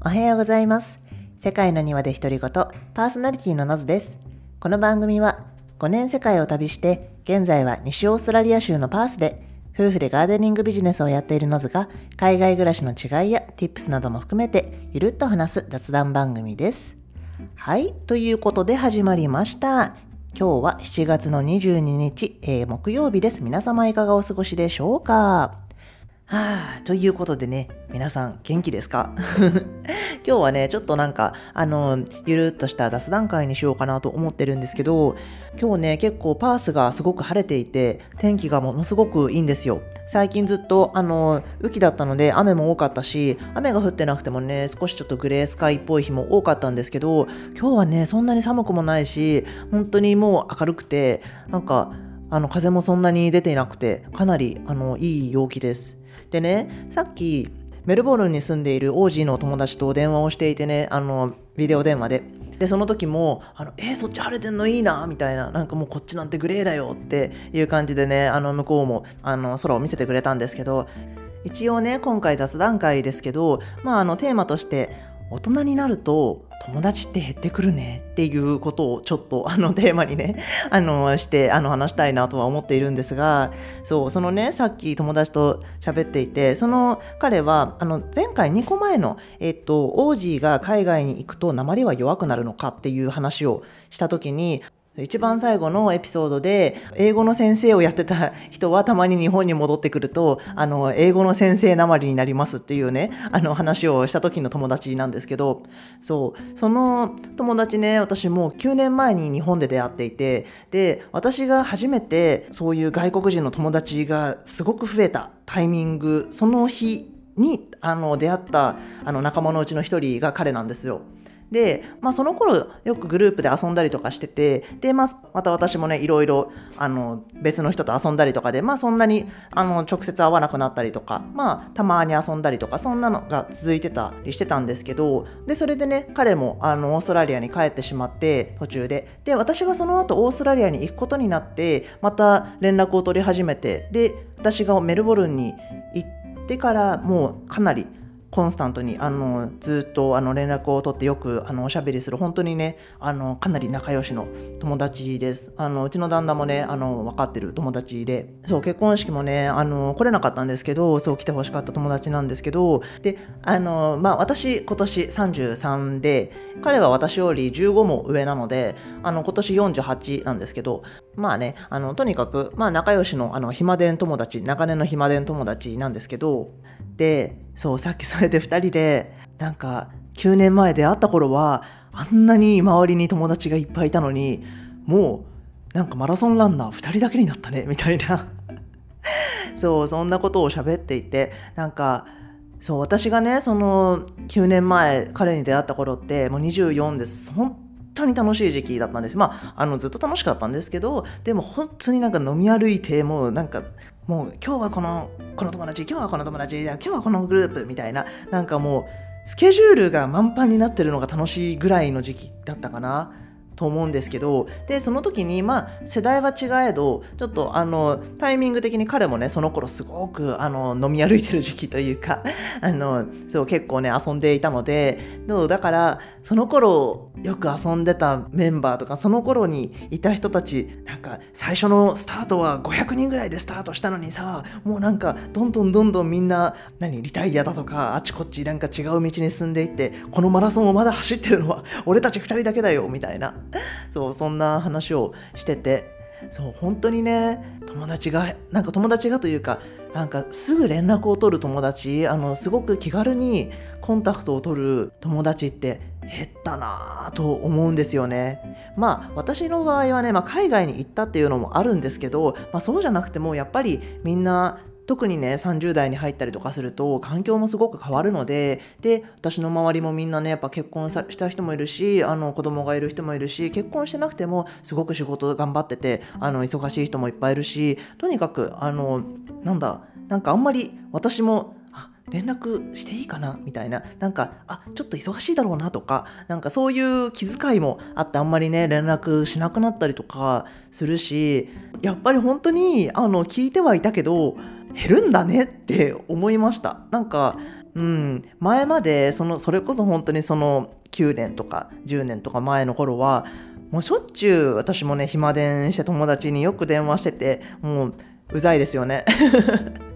おはようございます。世界の庭で独り言、パーソナリティのノズです。この番組は5年世界を旅して、現在は西オーストラリア州のパースで、夫婦でガーデニングビジネスをやっているノズが、海外暮らしの違いや tips なども含めて、ゆるっと話す雑談番組です。はい、ということで始まりました。今日は7月の22日、えー木曜日です。皆様いかがお過ごしでしょうか？はあ、ということでね、皆さん元気ですか？今日はね、ちょっとなんか、あの、ゆるっとした雑談会にしようかなと思ってるんですけど、今日ね、結構パースがすごく晴れていて、天気がものすごくいいんですよ。最近ずっと、あの、雨季だったので雨も多かったし、雨が降ってなくてもね、少しちょっとグレースカイっぽい日も多かったんですけど、今日はね、そんなに寒くもないし、本当にもう明るくて、なんか、あの風もそんなに出ていなくてかなりあのいい陽気です。でねさっきメルボルンに住んでいるオージーのお友達と電話をしていてねあのビデオ電話で。でその時も「あのえー、そっち晴れてんのいいな」みたいななんかもうこっちなんてグレーだよっていう感じでねあの向こうもあの空を見せてくれたんですけど一応ね今回雑談会ですけどまああのテーマとして大人になると友達って減ってくるねっていうことをちょっと あのテーマにねあのしてあの話したいなとは思っているんですがそうそのねさっき友達と喋っていてその彼はあの前回2個前の、えっと、オージーが海外に行くと鉛は弱くなるのかっていう話をした時に一番最後のエピソードで英語の先生をやってた人はたまに日本に戻ってくるとあの英語の先生なまりになりますっていうねあの話をした時の友達なんですけどそうその友達ね私もう9年前に日本で出会っていてで私が初めてそういう外国人の友達がすごく増えたタイミングその日にあの出会ったあの仲間のうちの一人が彼なんですよ。で、まあ、その頃よくグループで遊んだりとかしててで、まあ、また私もねいろいろあの別の人と遊んだりとかで、まあ、そんなにあの直接会わなくなったりとか、まあ、たまに遊んだりとかそんなのが続いてたりしてたんですけどでそれでね彼もあのオーストラリアに帰ってしまって途中で。で私がその後オーストラリアに行くことになってまた連絡を取り始めてで私がメルボルンに行ってからもうかなりコンスタントにあのずっとあの連絡を取ってよくあのおしゃべりする。本当にねあのかなり仲良しの友達です。あのうちの旦那もねあの分かってる友達で。そう結婚式もねあの来れなかったんですけどそう来てほしかった友達なんですけど。であのまあ私今年33で彼は私より15も上なのであの今年48なんですけど。まあねあのとにかくまあ仲良しのあの暇伝友達長年の暇伝友達なんですけど。でそうさっきそれで2人でなんか9年前出会った頃はあんなに周りに友達がいっぱいいたのにもうなんかマラソンランナー2人だけになったねみたいな。そうそんなことを喋っていてなんかそう私がねその9年前彼に出会った頃ってもう24です本当に楽しい時期だったんです。まああのずっと楽しかったんですけどでも本当になんか飲み歩いてもうなんかもう今日はこのこの友達今日はこの友達今日はこのグループみたいななんかもうスケジュールが満帆になってるのが楽しいぐらいの時期だったかなと思うんですけどでその時にまあ世代は違えどちょっとあのタイミング的に彼もねその頃すごくあの飲み歩いてる時期というかあのそう結構ね遊んでいたのでだからその頃よく遊んでたメンバーとかその頃にいた人たちなんか最初のスタートは500人ぐらいでスタートしたのにさもうなんかどんどんどんどんみんな何リタイアだとかあちこちなんか違う道に進んでいってこのマラソンをまだ走ってるのは 俺たち2人だけだよみたいな。そうそんな話をしてて。そう本当にね友達がなんか友達がというかなんかすぐ連絡を取る友達あのすごく気軽にコンタクトを取る友達って減ったなぁと思うんですよね。まあ私の場合はね、まあ、海外に行ったっていうのもあるんですけど、まあ、そうじゃなくてもやっぱりみんな特にね30代に入ったりとかすると環境もすごく変わるのでで私の周りもみんなねやっぱ結婚した人もいるしあの子供がいる人もいるし結婚してなくてもすごく仕事頑張っててあの忙しい人もいっぱいいるしとにかくあのなんだなんかあんまり私も連絡していいかな？みたいな。なんかあちょっと忙しいだろうなとかなんかそういう気遣いもあってあんまりね連絡しなくなったりとかするしやっぱり本当にあの聞いてはいたけど減るんだねって思いました。なんかうん、前までそのそれこそ本当にその9年とか10年とか前の頃はもうしょっちゅう私もね暇電して友達によく電話しててもううざいですよね。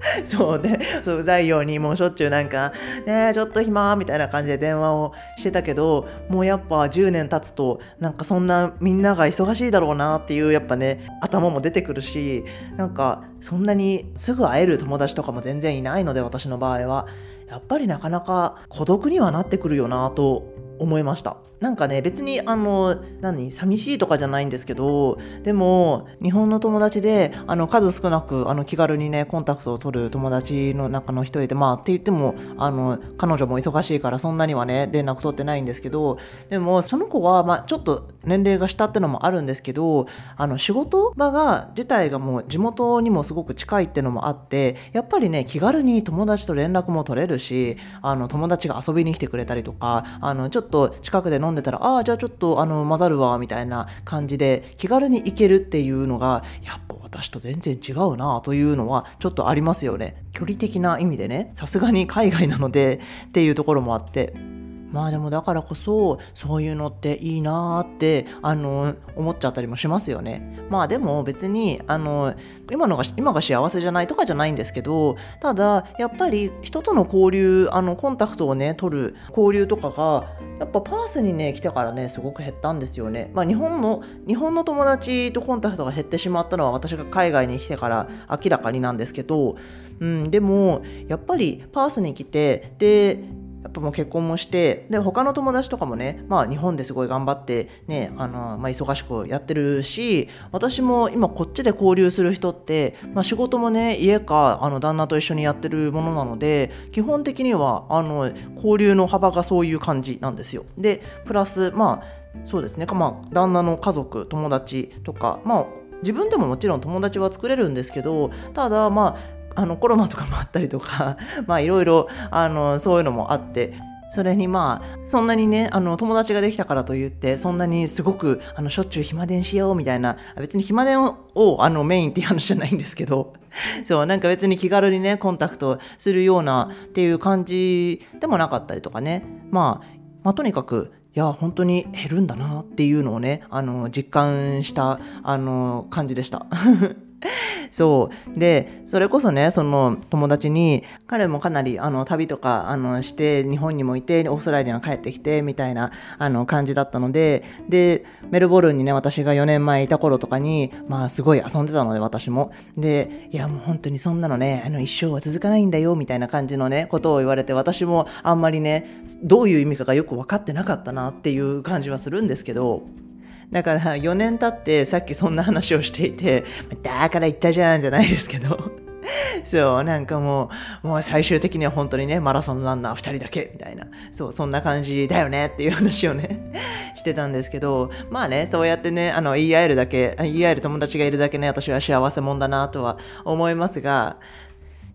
そうでそううざいようにもうしょっちゅうなんか「ねえちょっと暇」みたいな感じで電話をしてたけどもうやっぱ10年経つとなんかそんなみんなが忙しいだろうなっていうやっぱね頭も出てくるしなんかそんなにすぐ会える友達とかも全然いないので私の場合は。やっぱりなかなか孤独にはなってくるよなと思いました。なんかね別にあの何寂しいとかじゃないんですけどでも日本の友達であの数少なくあの気軽にねコンタクトを取る友達の中の一人でまあって言ってもあの彼女も忙しいからそんなにはね連絡取ってないんですけどでもその子は、まあ、ちょっと年齢が下ってのもあるんですけどあの仕事場が自体がもう地元にもすごく近いってのもあってやっぱりね気軽に友達と連絡も取れるしあの友達が遊びに来てくれたりとかあのちょっと近くで飲飲んでたらああじゃあちょっとあの混ざるわみたいな感じで気軽に行けるっていうのがやっぱ私と全然違うなというのはちょっとありますよね。距離的な意味でねさすがに海外なのでっていうところもあって。まあでもだからこそそういうのっていいなーってあの思っちゃったりもしますよね。まあでも別にあの今のが今が幸せじゃないとかじゃないんですけどただやっぱり人との交流あのコンタクトをね取る交流とかがやっぱパースにね来てからねすごく減ったんですよね。まあ日本の日本の友達とコンタクトが減ってしまったのは私が海外に来てから明らかになんですけど、うん、でもやっぱりパースに来てでやっぱもう結婚もしてで他の友達とかもね、まあ、日本ですごい頑張ってねあの、まあ、忙しくやってるし私も今こっちで交流する人って、まあ、仕事もね家かあの旦那と一緒にやってるものなので基本的にはあの交流の幅がそういう感じなんですよ。でプラスまあそうですね、まあ、旦那の家族友達とかまあ自分でももちろん友達は作れるんですけどただまああのコロナとかもあったりとか まあいろいろあのそういうのもあってそれにまあそんなにねあの友達ができたからといってそんなにすごくあのしょっちゅう暇電しようみたいな別に暇電をあのメインっていう話じゃないんですけど そうなんか別に気軽にねコンタクトするようなっていう感じでもなかったりとかねまあ、まあ、とにかくいや本当に減るんだなっていうのをねあの実感したあの感じでした。そう。でそれこそねその友達に彼もかなりあの旅とかあのして日本にもいてオーストラリアに帰ってきてみたいなあの感じだったのででメルボルンにね私が4年前いた頃とかにまあすごい遊んでたので私も。でいやもう本当にそんなのねあの一生は続かないんだよみたいな感じのねことを言われて私もあんまりねどういう意味かがよく分かってなかったなっていう感じはするんですけど。だから4年経ってさっきそんな話をしていて、だから言ったじゃんじゃないですけど、そう、なんかもう、もう最終的には本当にね、マラソンランナー2人だけみたいな、そう、そんな感じだよねっていう話をね、してたんですけど、まあね、そうやってね、あの、言い合えるだけ、言い合える友達がいるだけね、私は幸せもんだなとは思いますが、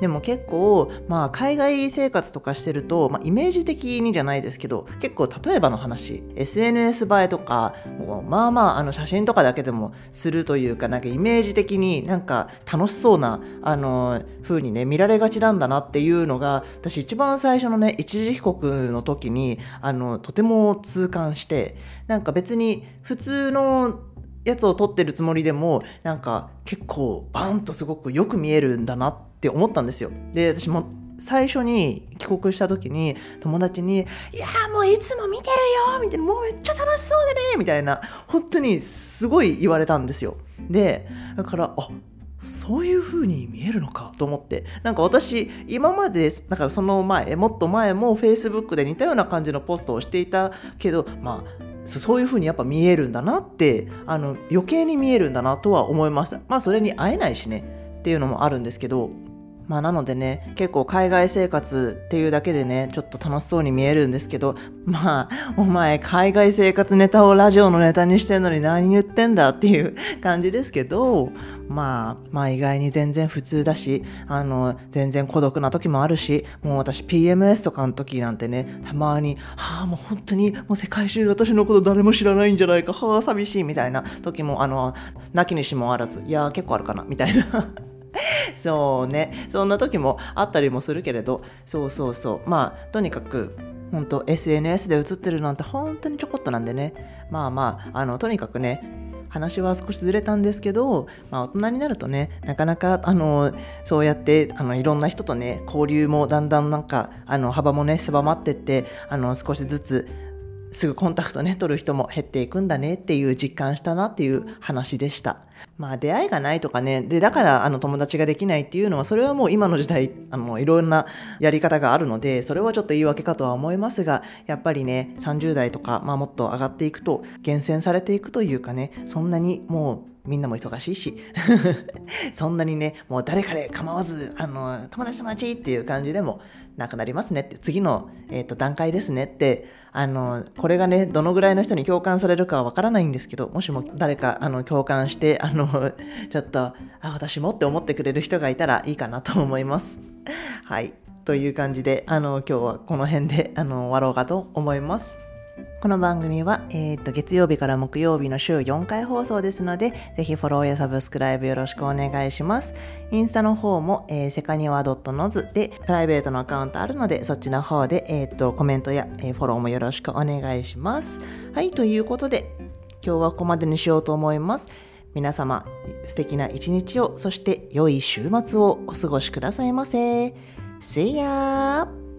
でも結構、まあ、海外生活とかしてると、まあ、イメージ的にじゃないですけど結構例えばの話 SNS 映えとかまあまああの写真とかだけでもするというかなんかイメージ的になんか楽しそうなあの風にね見られがちなんだなっていうのが私一番最初のね一時帰国の時にあのとても痛感してなんか別に普通のやつを撮ってるつもりでもなんか結構バンとすごくよく見えるんだなって思ったんですよ。で私も最初に帰国した時に友達に「いやもういつも見てるよ」みたいな「もうめっちゃ楽しそうでね」みたいな本当にすごい言われたんですよ。でだからあそういう風に見えるのかと思ってなんか私今までだからその前もっと前も Facebook で似たような感じのポストをしていたけどまあそういう風にやっぱ見えるんだなってあの余計に見えるんだなとは思いました。まあそれに会えないしねっていうのもあるんですけどまあなのでね結構海外生活っていうだけでねちょっと楽しそうに見えるんですけどまあお前海外生活ネタをラジオのネタにしてんのに何言ってんだっていう 感じですけどまあまあ意外に全然普通だしあの全然孤独な時もあるしもう私 PMS とかの時なんてねたまにはあもう本当にもう世界中私のこと誰も知らないんじゃないかはあ寂しいみたいな時もあの泣きにしもあらずいや結構あるかなみたいな。そうね。そんな時もあったりもするけれどそうそうそう。まあとにかく本当 SNS で映ってるなんて本当にちょこっとなんでね。まあまああのとにかくね話は少しずれたんですけど、まあ、大人になるとねなかなかあのそうやってあのいろんな人とね交流もだんだんなんかあの幅もね狭まってってあの少しずつすぐコンタクトね取る人も減っていくんだねっていう実感したなっていう話でした。まあ出会いがないとかねでだからあの友達ができないっていうのはそれはもう今の時代あのいろんなやり方があるのでそれはちょっと言い訳かとは思いますがやっぱりね30代とか、まあ、もっと上がっていくと厳選されていくというかねそんなにもうみんなも忙しいし そんなにねもう誰かで構わずあの友達友達っていう感じでもなくなりますねって次の、えーと、段階ですねってあのこれがねどのぐらいの人に共感されるかはわからないんですけどもしも誰かあの共感してあのちょっとあ私もって思ってくれる人がいたらいいかなと思います。はいという感じであの今日はこの辺であの終わろうかと思います。この番組は、えーと、月曜日から木曜日の週4回放送ですので、ぜひフォローやサブスクライブよろしくお願いします。インスタの方も、えー、セカニワ .noz でプライベートのアカウントあるので、そっちの方で、えーと、コメントや、えー、フォローもよろしくお願いします。はい、ということで、今日はここまでにしようと思います。皆様、素敵な一日を、そして良い週末をお過ごしくださいませ。See ya!